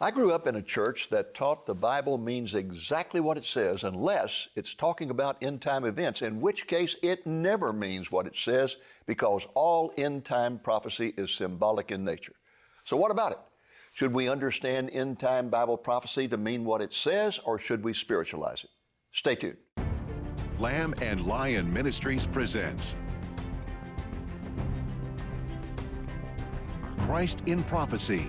I grew up in a church that taught the Bible means exactly what it says unless it's talking about end time events, in which case it never means what it says because all end time prophecy is symbolic in nature. So, what about it? Should we understand end time Bible prophecy to mean what it says or should we spiritualize it? Stay tuned. Lamb and Lion Ministries presents Christ in Prophecy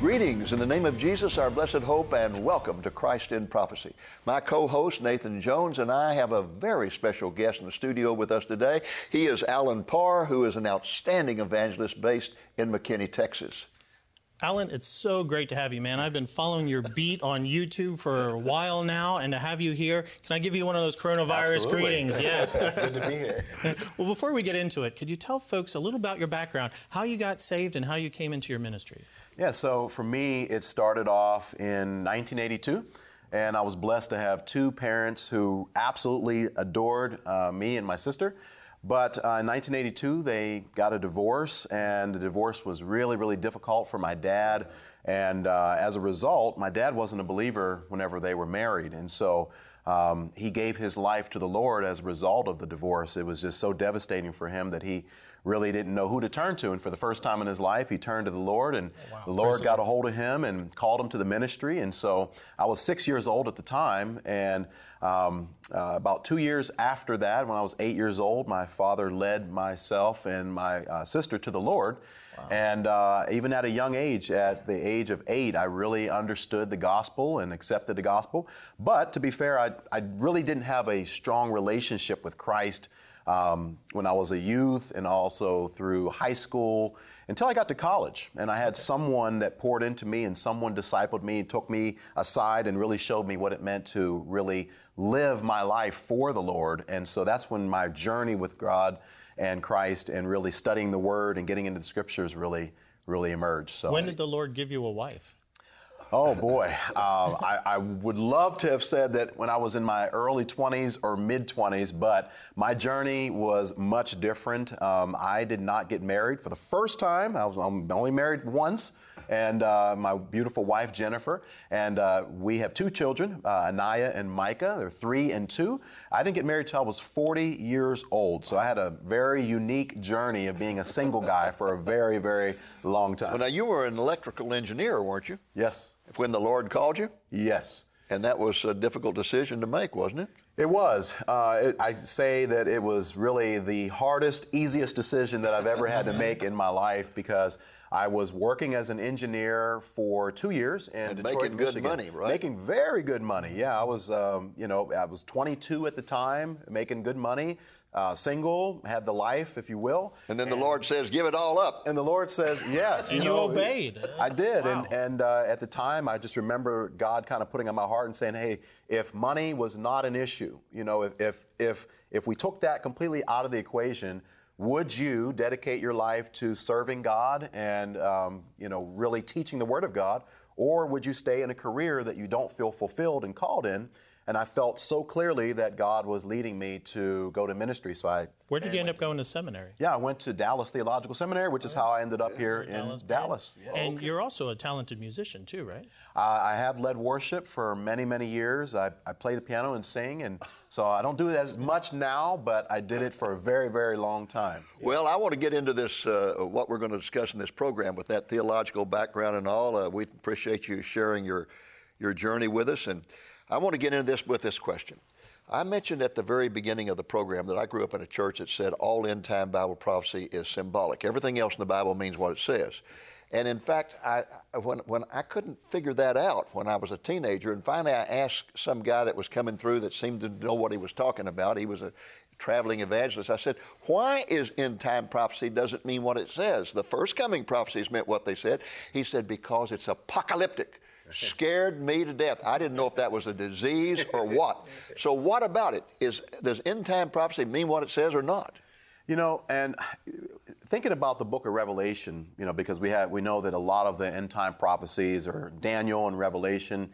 Greetings in the name of Jesus, our blessed hope, and welcome to Christ in Prophecy. My co host, Nathan Jones, and I have a very special guest in the studio with us today. He is Alan Parr, who is an outstanding evangelist based in McKinney, Texas. Alan, it's so great to have you, man. I've been following your beat on YouTube for a while now, and to have you here, can I give you one of those coronavirus Absolutely. greetings? Yes. Good to be here. well, before we get into it, could you tell folks a little about your background, how you got saved, and how you came into your ministry? Yeah, so for me, it started off in 1982. And I was blessed to have two parents who absolutely adored uh, me and my sister. But uh, in 1982, they got a divorce, and the divorce was really, really difficult for my dad. And uh, as a result, my dad wasn't a believer whenever they were married. And so um, he gave his life to the Lord as a result of the divorce. It was just so devastating for him that he really didn't know who to turn to. And for the first time in his life, he turned to the Lord, and oh, wow. the Lord Praise got a hold of him and called him to the ministry. And so I was six years old at the time, and um, uh, about two years after that, when I was eight years old, my father led myself and my uh, sister to the Lord. Wow. And uh, even at a young age, at the age of eight, I really understood the gospel and accepted the gospel. But to be fair, I, I really didn't have a strong relationship with Christ um, when I was a youth and also through high school until I got to college. And I had okay. someone that poured into me and someone discipled me, took me aside and really showed me what it meant to really live my life for the Lord. And so that's when my journey with God and Christ and really studying the Word and getting into the Scriptures really, really emerged. So when did the Lord give you a wife? Oh boy, uh, I, I, would love to have said that when I was in my early 20s or mid 20s, but my journey was much different. Um, I did not get married for the first time. I was I'm only married once and uh, my beautiful wife Jennifer, and uh, we have two children, uh, Anaya and Micah. They're three and two. I didn't get married till I was 40 years old, so I had a very unique journey of being a single guy for a very, very long time. Well, now you were an electrical engineer, weren't you? Yes. When the Lord called you? Yes. And that was a difficult decision to make, wasn't it? It was. Uh, it, I say that it was really the hardest, easiest decision that I've ever had to make in my life because I was working as an engineer for two years in and Detroit, making Michigan. good money, right? Making very good money. Yeah, I was, um, you know, I was 22 at the time, making good money. Uh, single, had the life, if you will. And then and, the Lord says, "Give it all up." And the Lord says, "Yes." You and you know, obeyed. I did, wow. and, and uh, at the time, I just remember God kind of putting on my heart and saying, "Hey, if money was not an issue, you know, if if if if we took that completely out of the equation." Would you dedicate your life to serving God and um, you know really teaching the Word of God, or would you stay in a career that you don't feel fulfilled and called in? And I felt so clearly that God was leading me to go to ministry. So I. Where did you end up going to seminary? Yeah, I went to Dallas Theological Seminary, which is how I ended up here in Dallas. Dallas. Yeah. And okay. you're also a talented musician too, right? Uh, I have led worship for many, many years. I, I play the piano and sing, and so I don't do it as much now, but I did it for a very, very long time. Well, I want to get into this, uh, what we're going to discuss in this program with that theological background and all. Uh, we appreciate you sharing your your journey with us and. I want to get into this with this question. I mentioned at the very beginning of the program that I grew up in a church that said all end time Bible prophecy is symbolic. Everything else in the Bible means what it says. And in fact, I, when, when I couldn't figure that out when I was a teenager, and finally I asked some guy that was coming through that seemed to know what he was talking about. He was a traveling evangelist. I said, Why is end time prophecy doesn't mean what it says? The first coming prophecies meant what they said. He said, Because it's apocalyptic scared me to death. I didn't know if that was a disease or what. So what about it? Is does end time prophecy mean what it says or not? You know, and thinking about the book of Revelation, you know, because we have we know that a lot of the end time prophecies are Daniel and Revelation.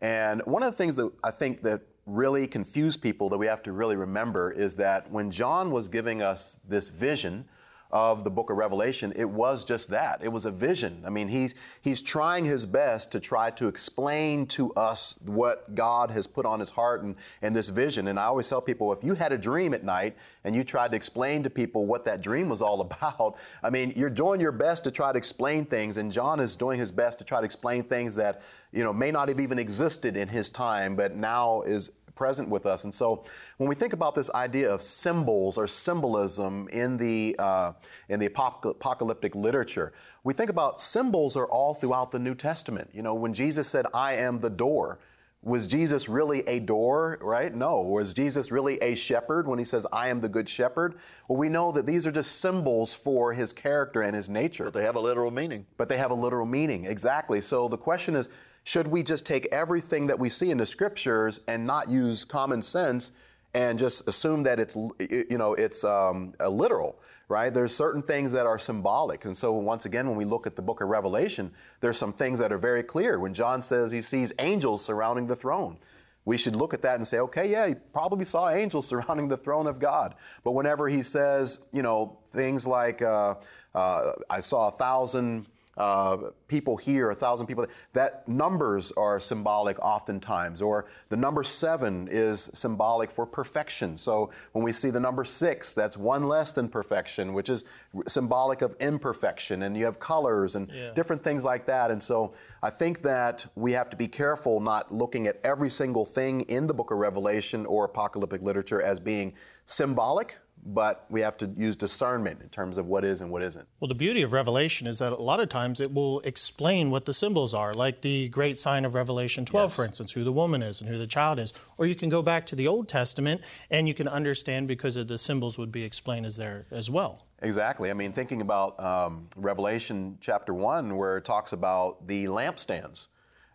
And one of the things that I think that really confuse people that we have to really remember is that when John was giving us this vision of the book of Revelation, it was just that. It was a vision. I mean, he's, he's trying his best to try to explain to us what God has put on his heart and, and this vision. And I always tell people if you had a dream at night and you tried to explain to people what that dream was all about, I mean, you're doing your best to try to explain things, and John is doing his best to try to explain things that, you know, may not have even existed in his time, but now is present with us. And so when we think about this idea of symbols or symbolism in the, uh, in the apocalyptic literature, we think about symbols are all throughout the New Testament. You know, when Jesus said, I am the door, was Jesus really a door, right? No. Was Jesus really a shepherd when he says, I am the good shepherd? Well, we know that these are just symbols for his character and his nature. But they have a literal meaning. But they have a literal meaning, exactly. So the question is, should we just take everything that we see in the scriptures and not use common sense and just assume that it's you know it's um, literal right? There's certain things that are symbolic. And so once again when we look at the book of revelation there's some things that are very clear. When john says he sees angels surrounding the throne we should look at that and say okay yeah he probably saw angels surrounding the throne of god. But whenever he says you know things like uh, uh, i saw a thousand uh, people here, a thousand people. That numbers are symbolic oftentimes, or the number seven is symbolic for perfection. So when we see the number six, that's one less than perfection, which is symbolic of imperfection. And you have colors and yeah. different things like that. And so I think that we have to be careful not looking at every single thing in the book of Revelation or apocalyptic literature as being symbolic but we have to use discernment in terms of what is and what isn't. Well, the beauty of Revelation is that a lot of times it will explain what the symbols are, like the great sign of Revelation 12, yes. for instance, who the woman is and who the child is. Or you can go back to the Old Testament and you can understand because of the symbols would be explained as there as well. Exactly. I mean, thinking about um, Revelation chapter 1, where it talks about the lampstands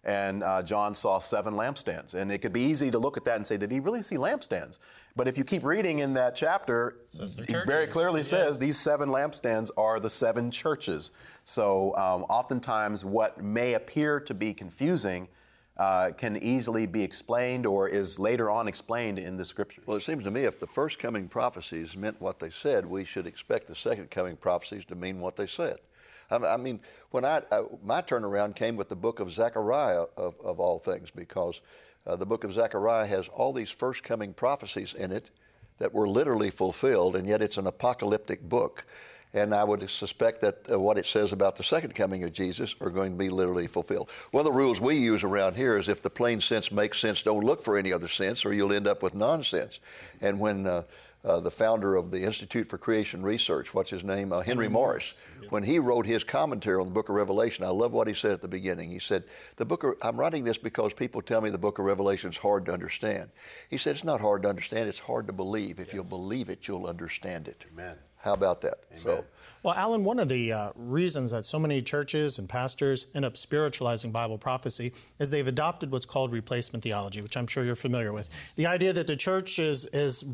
and uh, John saw seven lampstands. And it could be easy to look at that and say, did he really see lampstands? But if you keep reading in that chapter, it very clearly yeah. says these seven lampstands are the seven churches. So um, oftentimes, what may appear to be confusing uh, can easily be explained or is later on explained in the scriptures. Well, it seems to me if the first coming prophecies meant what they said, we should expect the second coming prophecies to mean what they said. I mean, when I, I, my turnaround came with the book of Zechariah of, of all things, because uh, the book of Zechariah has all these first coming prophecies in it that were literally fulfilled, and yet it's an apocalyptic book. And I would suspect that uh, what it says about the second coming of Jesus are going to be literally fulfilled. One of the rules we use around here is if the plain sense makes sense, don't look for any other sense, or you'll end up with nonsense. And when uh, uh, the founder of the Institute for Creation Research, what's his name? Uh, Henry Morris. When he wrote his commentary on the book of Revelation, I love what he said at the beginning. He said, the book of, I'm writing this because people tell me the book of Revelation is hard to understand. He said, it's not hard to understand, it's hard to believe. If yes. you'll believe it, you'll understand it. Amen. How about that? Amen. So, well, Alan, one of the uh, reasons that so many churches and pastors end up spiritualizing Bible prophecy is they've adopted what's called replacement theology, which I'm sure you're familiar with. The idea that the church is, is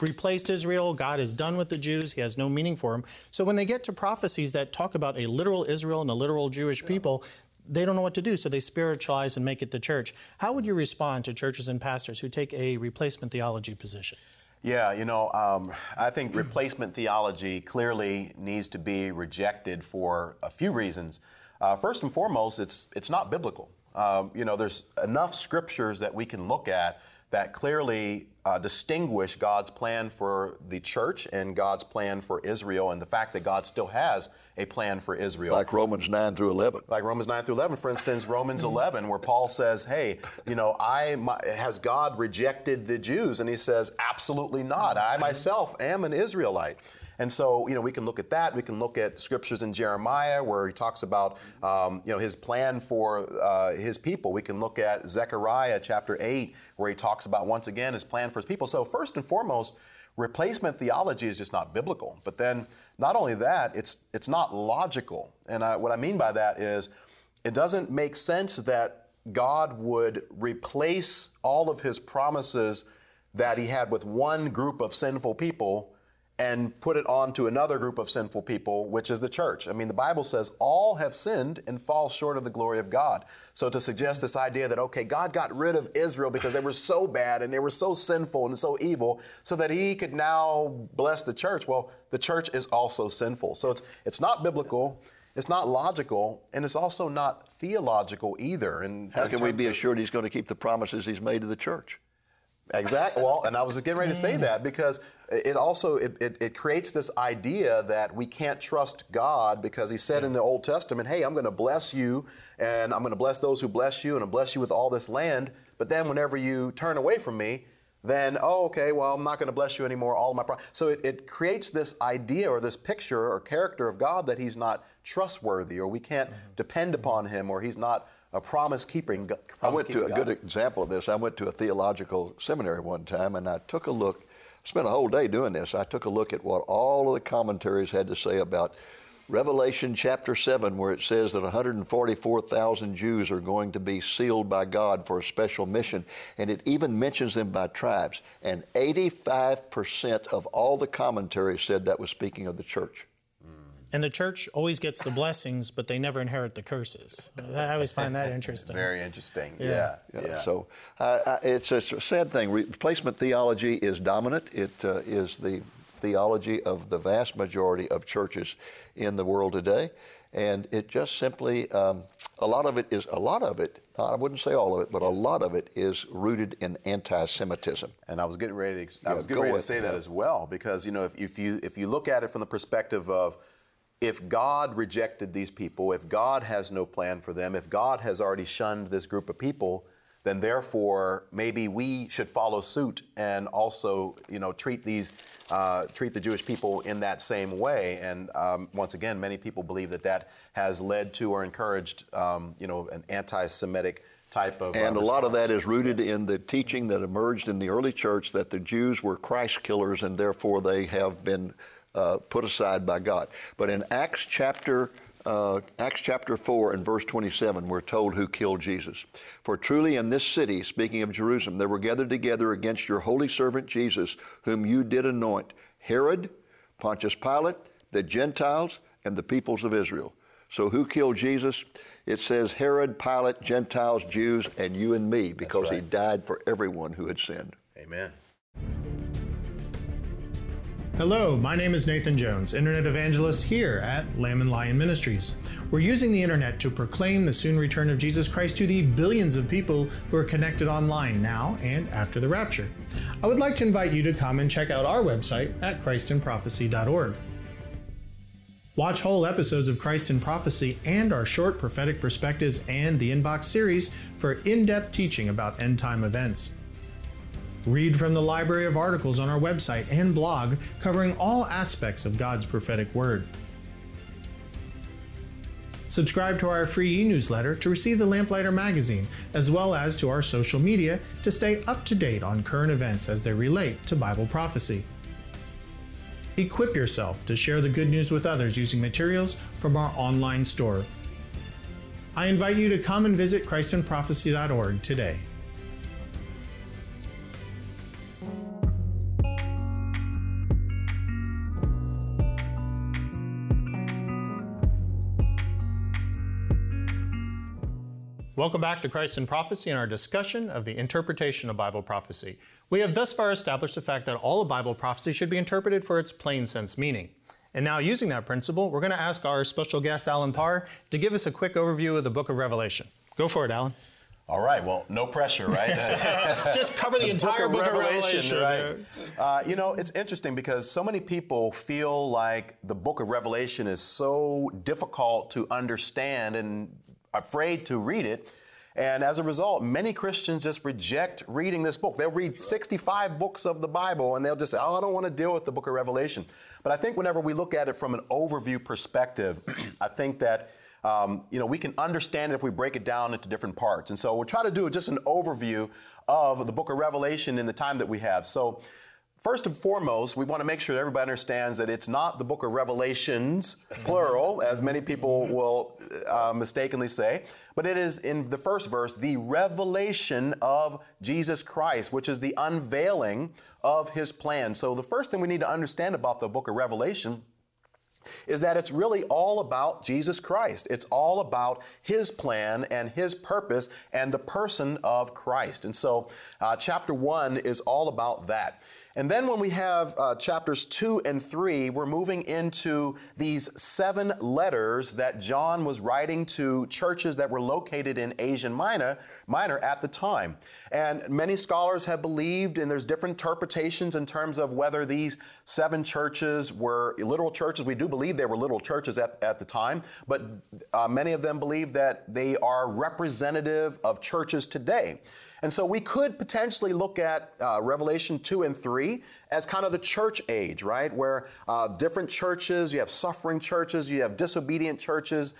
replaced Israel, God is done with the Jews, He has no meaning for them. So when they get to prophecies that talk about a literal Israel and a literal Jewish yeah. people, they don't know what to do, so they spiritualize and make it the church. How would you respond to churches and pastors who take a replacement theology position? Yeah, you know, um, I think replacement theology clearly needs to be rejected for a few reasons. Uh, first and foremost, it's it's not biblical. Um, you know, there's enough scriptures that we can look at that clearly uh, distinguish God's plan for the church and God's plan for Israel, and the fact that God still has a plan for Israel. Like Romans 9 through 11. Like Romans 9 through 11, for instance, Romans 11, where Paul says, hey, you know, I my, has God rejected the Jews? And he says, absolutely not. I myself am an Israelite. And so, you know, we can look at that. We can look at scriptures in Jeremiah where he talks about, um, you know, his plan for uh, his people. We can look at Zechariah chapter 8 where he talks about, once again, his plan for his people. So, first and foremost, replacement theology is just not biblical. But then, not only that, it's, it's not logical. And I, what I mean by that is it doesn't make sense that God would replace all of his promises that he had with one group of sinful people and put it on to another group of sinful people, which is the church. I mean, the Bible says all have sinned and fall short of the glory of God. So to suggest this idea that, okay, God got rid of Israel because they were so bad and they were so sinful and so evil, so that he could now bless the church. Well, the church is also sinful. So it's, it's not biblical. It's not logical, and it's also not theological either. And how can we be assured he's going to keep the promises he's made to the church? Exactly. Well, and I was getting ready to say that because it also it, it, it, creates this idea that we can't trust God because He said in the Old Testament, "Hey, I'm going to bless you, and I'm going to bless those who bless you, and I bless you with all this land." But then, whenever you turn away from me, then oh, okay, well, I'm not going to bless you anymore. All my pro-. so it, it creates this idea or this picture or character of God that He's not trustworthy, or we can't mm-hmm. depend upon Him, or He's not a promise keeping. I went to a God. good example of this. I went to a theological seminary one time, and I took a look spent a whole day doing this. I took a look at what all of the commentaries had to say about Revelation chapter 7, where it says that 144,000 Jews are going to be sealed by God for a special mission. And it even mentions them by tribes. And 85% of all the commentaries said that was speaking of the church. And the church always gets the blessings, but they never inherit the curses. I always find that interesting. Very interesting. Yeah. Yeah. yeah. So uh, it's a sad thing. Replacement theology is dominant. It uh, is the theology of the vast majority of churches in the world today, and it just simply um, a lot of it is a lot of it. I wouldn't say all of it, but a lot of it is rooted in anti-Semitism. And I was getting ready to, I yeah, was getting ready to say that as well because you know if, if you if you look at it from the perspective of if God rejected these people, if God has no plan for them, if God has already shunned this group of people, then therefore maybe we should follow suit and also, you know, treat these, uh, treat the Jewish people in that same way. And um, once again, many people believe that that has led to or encouraged, um, you know, an anti-Semitic type of. Uh, and uh, a lot of that is rooted in the teaching that emerged in the early church that the Jews were Christ killers and therefore they have been uh, put aside by God. But in Acts chapter uh, Acts chapter 4 and verse 27, we're told who killed Jesus. For truly in this city, speaking of Jerusalem, they were gathered together against your holy servant Jesus, whom you did anoint Herod, Pontius Pilate, the Gentiles, and the peoples of Israel. So who killed Jesus? It says Herod, Pilate, Gentiles, Jews, and you and me, because right. he died for everyone who had sinned. Amen. Hello, my name is Nathan Jones, Internet Evangelist here at Lamb and Lion Ministries. We're using the Internet to proclaim the soon return of Jesus Christ to the billions of people who are connected online now and after the rapture. I would like to invite you to come and check out our website at ChristinProphecy.org. Watch whole episodes of Christ in Prophecy and our short prophetic perspectives and the Inbox series for in depth teaching about end time events. Read from the library of articles on our website and blog covering all aspects of God's prophetic word. Subscribe to our free e newsletter to receive the Lamplighter magazine, as well as to our social media to stay up to date on current events as they relate to Bible prophecy. Equip yourself to share the good news with others using materials from our online store. I invite you to come and visit ChristinProphecy.org today. Welcome back to Christ in Prophecy and our discussion of the interpretation of Bible prophecy. We have thus far established the fact that all of Bible prophecy should be interpreted for its plain sense meaning. And now, using that principle, we're going to ask our special guest, Alan Parr, to give us a quick overview of the book of Revelation. Go for it, Alan. All right. Well, no pressure, right? Just cover the, the entire book of, book of Revelation, Revelation right? Uh, you know, it's interesting because so many people feel like the book of Revelation is so difficult to understand and afraid to read it. And as a result, many Christians just reject reading this book. They'll read 65 books of the Bible and they'll just say, oh, I don't want to deal with the book of Revelation. But I think whenever we look at it from an overview perspective, I think that um, you know, we can understand it if we break it down into different parts. And so we'll try to do just an overview of the book of Revelation in the time that we have. So First and foremost, we want to make sure that everybody understands that it's not the book of Revelations, plural, as many people will uh, mistakenly say, but it is in the first verse, the revelation of Jesus Christ, which is the unveiling of his plan. So the first thing we need to understand about the book of Revelation is that it's really all about Jesus Christ. It's all about His plan and His purpose and the person of Christ. And so, uh, chapter one is all about that. And then when we have uh, chapters two and three, we're moving into these seven letters that John was writing to churches that were located in Asia Minor, Minor at the time. And many scholars have believed, and there's different interpretations in terms of whether these seven churches were literal churches. We do believe they were literal churches at, at the time, but uh, many of them believe that they are representative of churches today. And so we could potentially look at uh, Revelation 2 and 3 as kind of the church age, right? Where uh, different churches, you have suffering churches, you have disobedient churches.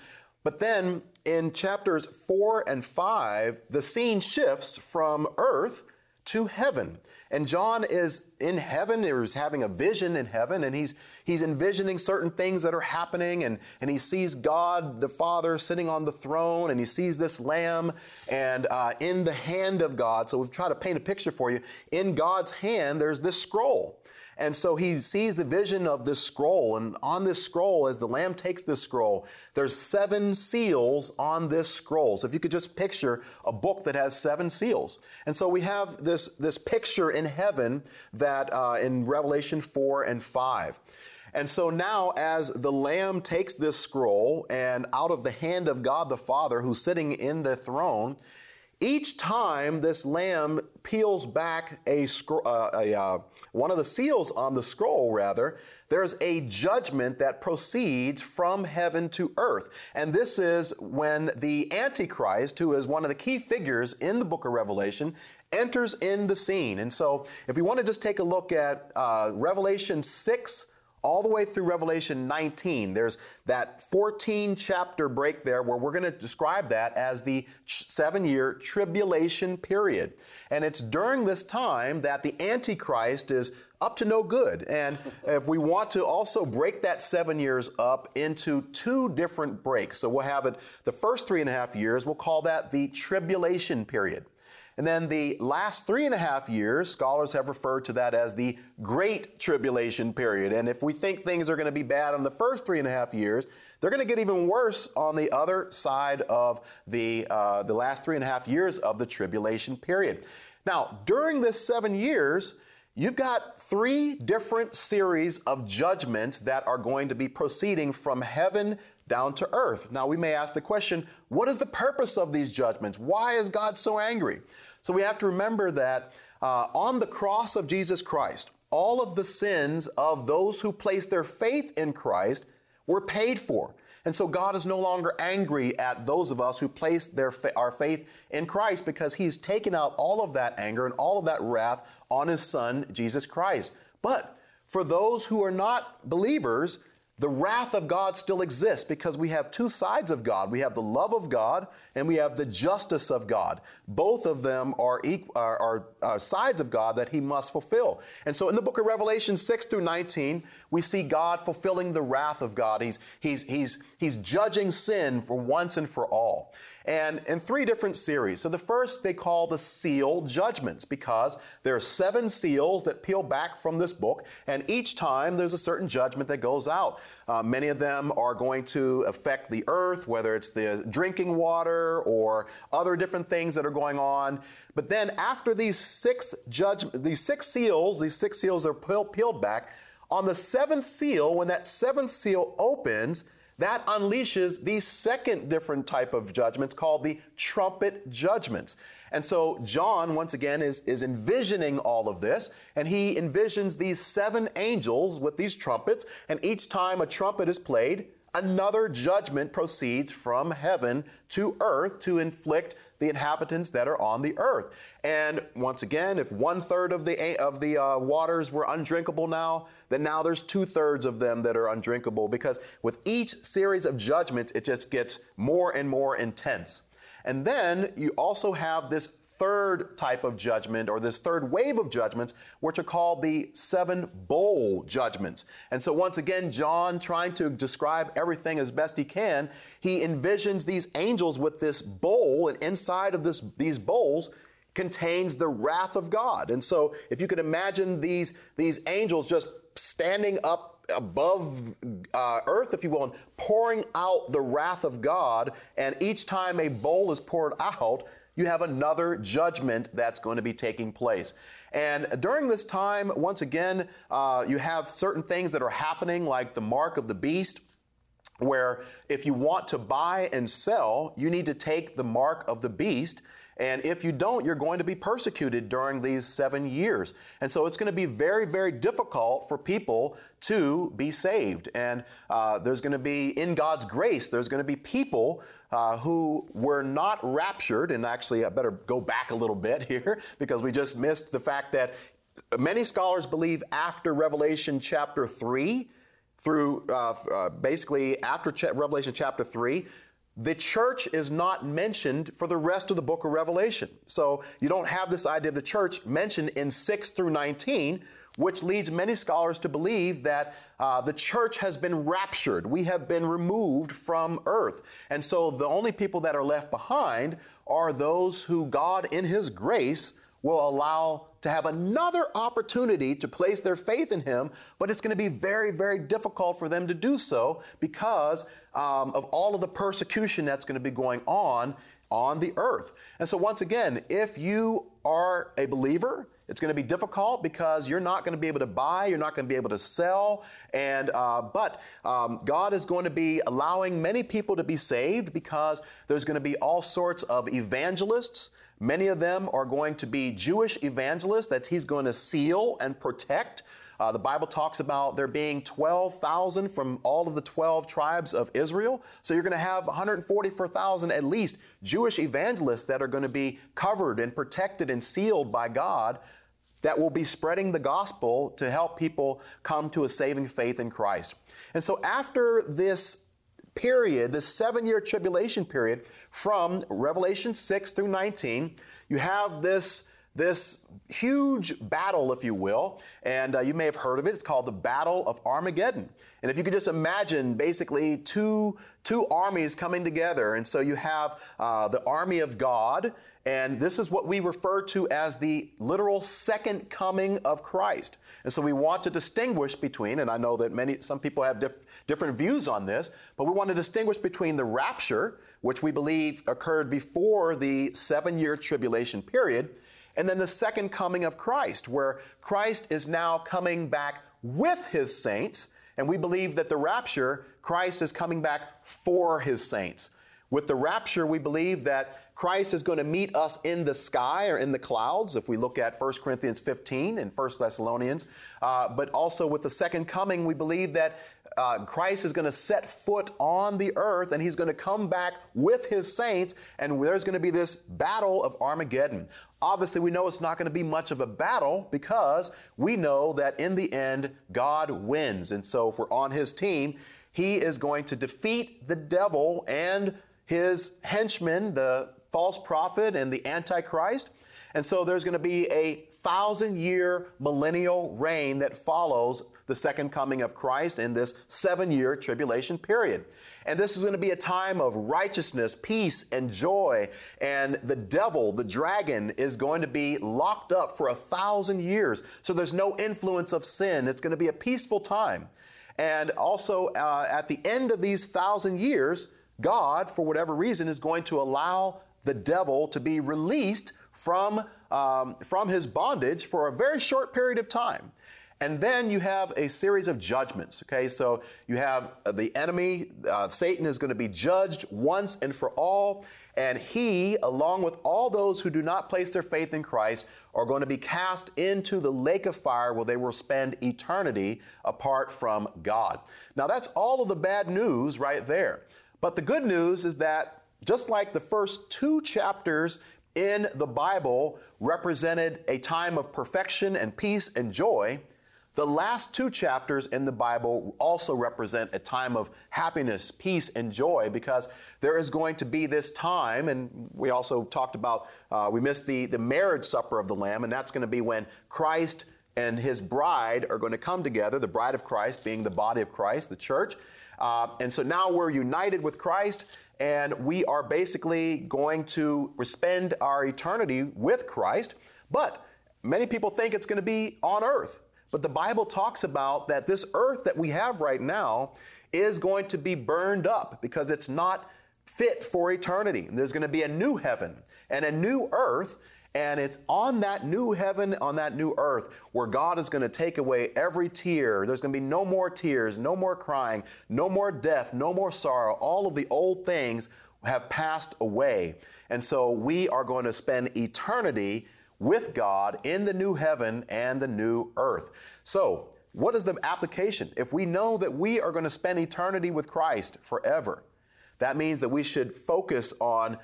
But then in chapters 4 and 5, the scene shifts from earth to heaven. And John is in heaven, he's having a vision in heaven, and he's he's envisioning certain things that are happening, and, and he sees God the Father sitting on the throne, and he sees this lamb and uh, in the hand of God. So we've tried to paint a picture for you. In God's hand, there's this scroll. And so he sees the vision of this scroll. And on this scroll, as the Lamb takes this scroll, there's seven seals on this scroll. So if you could just picture a book that has seven seals. And so we have this, this picture in heaven that uh, in Revelation 4 and 5. And so now, as the Lamb takes this scroll and out of the hand of God the Father, who's sitting in the throne, each time this lamb peels back a, uh, a uh, one of the seals on the scroll, rather, there's a judgment that proceeds from heaven to earth. And this is when the Antichrist, who is one of the key figures in the book of Revelation, enters in the scene. And so, if we want to just take a look at uh, Revelation 6 all the way through Revelation 19. There's that 14 chapter break there where we're going to describe that as the seven year tribulation period. And it's during this time that the Antichrist is up to no good. And if we want to also break that seven years up into two different breaks, so we'll have it the first three and a half years, we'll call that the tribulation period. And then the last three and a half years, scholars have referred to that as the Great Tribulation period. And if we think things are going to be bad on the first three and a half years, they're going to get even worse on the other side of the, uh, the last three and a half years of the tribulation period. Now, during this seven years, you've got three different series of judgments that are going to be proceeding from heaven down to earth. Now, we may ask the question what is the purpose of these judgments? Why is God so angry? So we have to remember that uh, on the cross of Jesus Christ, all of the sins of those who placed their faith in Christ were paid for. And so God is no longer angry at those of us who place their fa- our faith in Christ because He's taken out all of that anger and all of that wrath on His Son, Jesus Christ. But for those who are not believers, the wrath of God still exists because we have two sides of God. We have the love of God and we have the justice of God. Both of them are, are, are, are, sides of God that He must fulfill. And so in the book of Revelation 6 through 19, we see God fulfilling the wrath of God. He's, he's, he's, he's judging sin for once and for all and in three different series. So the first they call the seal judgments because there are seven seals that peel back from this book, and each time there's a certain judgment that goes out. Uh, many of them are going to affect the earth, whether it's the drinking water or other different things that are going on. But then after these six judge, these six seals, these six seals are peeled back. On the seventh seal, when that seventh seal opens, that unleashes the second different type of judgments called the trumpet judgments. And so John, once again, is, is envisioning all of this, and he envisions these seven angels with these trumpets, and each time a trumpet is played, another judgment proceeds from heaven to earth to inflict the inhabitants that are on the earth. And once again, if one third of the of the uh, waters were undrinkable now, then now there's two thirds of them that are undrinkable because with each series of judgments, it just gets more and more intense. And then you also have this third type of judgment or this third wave of judgments, which are called the seven bowl judgments. And so, once again, John, trying to describe everything as best he can, he envisions these angels with this bowl, and inside of this, these bowls, contains the wrath of God. And so, if you could imagine these, these angels just standing up above uh, earth, if you will, and pouring out the wrath of God, and each time a bowl is poured out, you have another judgment that's going to be taking place. And during this time, once again, uh, you have certain things that are happening, like the mark of the beast where if you want to buy and sell, you need to take the mark of the beast and if you don't, you're going to be persecuted during these seven years. And so it's going to be very, very difficult for people to be saved. And uh, there's going to be, in God's grace, there's going to be people uh, who were not raptured. And actually, I better go back a little bit here because we just missed the fact that many scholars believe after Revelation chapter 3, through uh, uh basically after Revelation chapter 3, the church is not mentioned for the rest of the book of Revelation. So you don't have this idea of the church mentioned in 6 through 19, which leads many scholars to believe that uh, the church has been raptured. We have been removed from earth. And so the only people that are left behind are those who God, in His grace, will allow to have another opportunity to place their faith in Him, but it's going to be very, very difficult for them to do so because um, of all of the persecution that's going to be going on on the earth. And so, once again, if you are a believer, it's going to be difficult because you're not going to be able to buy, you're not going to be able to sell, and uh, but um, God is going to be allowing many people to be saved because there's going to be all sorts of evangelists. Many of them are going to be Jewish evangelists that He's going to seal and protect. Uh, the Bible talks about there being 12,000 from all of the 12 tribes of Israel. So you're going to have 144,000 at least Jewish evangelists that are going to be covered and protected and sealed by God that will be spreading the gospel to help people come to a saving faith in Christ. And so after this period, this seven year tribulation period from Revelation 6 through 19, you have this this huge battle, if you will, and uh, you may have heard of it. It's called the Battle of Armageddon. And if you could just imagine basically two, two armies coming together. And so you have uh, the army of God, and this is what we refer to as the literal second coming of Christ. And so we want to distinguish between, and I know that many, some people have diff, different views on this, but we want to distinguish between the rapture, which we believe occurred before the seven year tribulation period, and then the second coming of Christ, where Christ is now coming back with his saints. And we believe that the rapture, Christ is coming back for his saints. With the rapture, we believe that Christ is going to meet us in the sky or in the clouds, if we look at 1 Corinthians 15 and 1 Thessalonians. Uh, but also with the second coming, we believe that uh, Christ is going to set foot on the earth and he's going to come back with his saints, and there's going to be this battle of Armageddon. Obviously, we know it's not going to be much of a battle because we know that in the end, God wins. And so, if we're on his team, he is going to defeat the devil and his henchmen, the false prophet and the antichrist. And so, there's going to be a thousand year millennial reign that follows the second coming of Christ in this seven year tribulation period. And this is going to be a time of righteousness, peace, and joy. And the devil, the dragon, is going to be locked up for a thousand years. So there's no influence of sin. It's going to be a peaceful time. And also, uh, at the end of these thousand years, God, for whatever reason, is going to allow the devil to be released from, um, from his bondage for a very short period of time. And then you have a series of judgments. Okay, so you have uh, the enemy, uh, Satan is going to be judged once and for all. And he, along with all those who do not place their faith in Christ, are going to be cast into the lake of fire where they will spend eternity apart from God. Now, that's all of the bad news right there. But the good news is that just like the first two chapters in the Bible represented a time of perfection and peace and joy, The last two chapters in the Bible also represent a time of happiness, peace, and joy because there is going to be this time, and we also talked about, uh, we missed the, the marriage supper of the Lamb, and that's going to be when Christ and his bride are going to come together, the bride of Christ being the body of Christ, the church. Uh, and so now we're united with Christ, and we are basically going to spend our eternity with Christ. But many people think it's going to be on earth. But the Bible talks about that this earth that we have right now is going to be burned up because it's not fit for eternity. There's going to be a new heaven and a new earth. And it's on that new heaven, on that new earth, where God is going to take away every tear. There's going to be no more tears, no more crying, no more death, no more sorrow. All of the old things have passed away. And so we are going to spend eternity with God in the new heaven and the new earth. So, what is the application? If we know that we are going to spend eternity with Christ forever, that means that we should focus on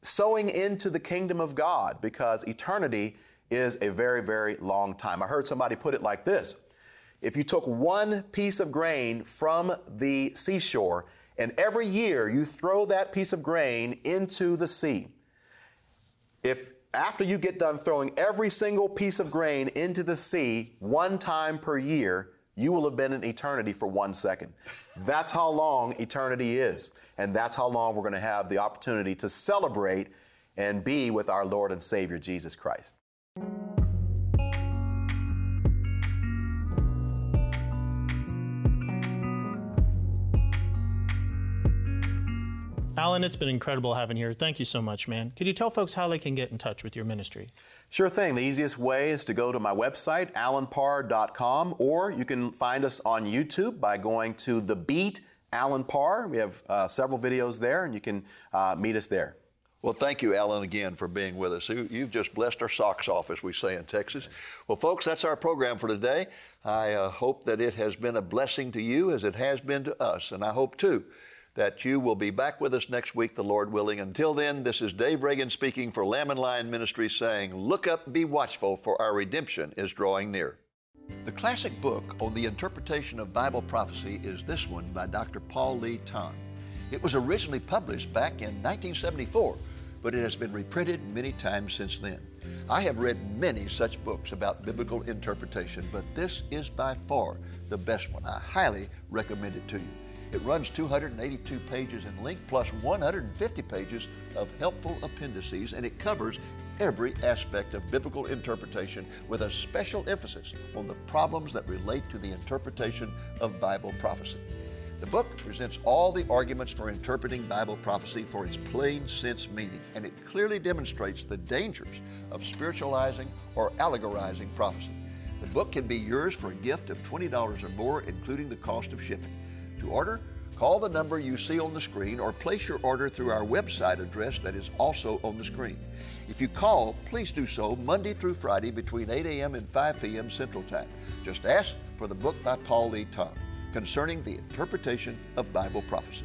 sowing into the kingdom of God because eternity is a very, very long time. I heard somebody put it like this If you took one piece of grain from the seashore and every year you throw that piece of grain into the sea, if after you get done throwing every single piece of grain into the sea one time per year, you will have been in eternity for one second. That's how long eternity is. And that's how long we're going to have the opportunity to celebrate and be with our Lord and Savior Jesus Christ. Alan, it's been incredible having you here. Thank you so much, man. Could you tell folks how they can get in touch with your ministry? Sure thing. The easiest way is to go to my website, alanparr.com, or you can find us on YouTube by going to The Beat Alan Parr. We have uh, several videos there, and you can uh, meet us there. Well, thank you, Alan, again for being with us. You've just blessed our socks off, as we say in Texas. Well, folks, that's our program for today. I uh, hope that it has been a blessing to you as it has been to us, and I hope too that you will be back with us next week, the Lord willing. Until then, this is Dave Reagan speaking for Lamb and Lion Ministries saying, Look up, be watchful, for our redemption is drawing near. The classic book on the interpretation of Bible prophecy is this one by Dr. Paul Lee Tan. It was originally published back in 1974, but it has been reprinted many times since then. I have read many such books about biblical interpretation, but this is by far the best one. I highly recommend it to you. It runs 282 pages in length plus 150 pages of helpful appendices, and it covers every aspect of biblical interpretation with a special emphasis on the problems that relate to the interpretation of Bible prophecy. The book presents all the arguments for interpreting Bible prophecy for its plain sense meaning, and it clearly demonstrates the dangers of spiritualizing or allegorizing prophecy. The book can be yours for a gift of $20 or more, including the cost of shipping. To order, call the number you see on the screen or place your order through our website address that is also on the screen. If you call, please do so Monday through Friday between 8 a.m. and 5 p.m. Central Time. Just ask for the book by Paul Lee Tan concerning the interpretation of Bible prophecy.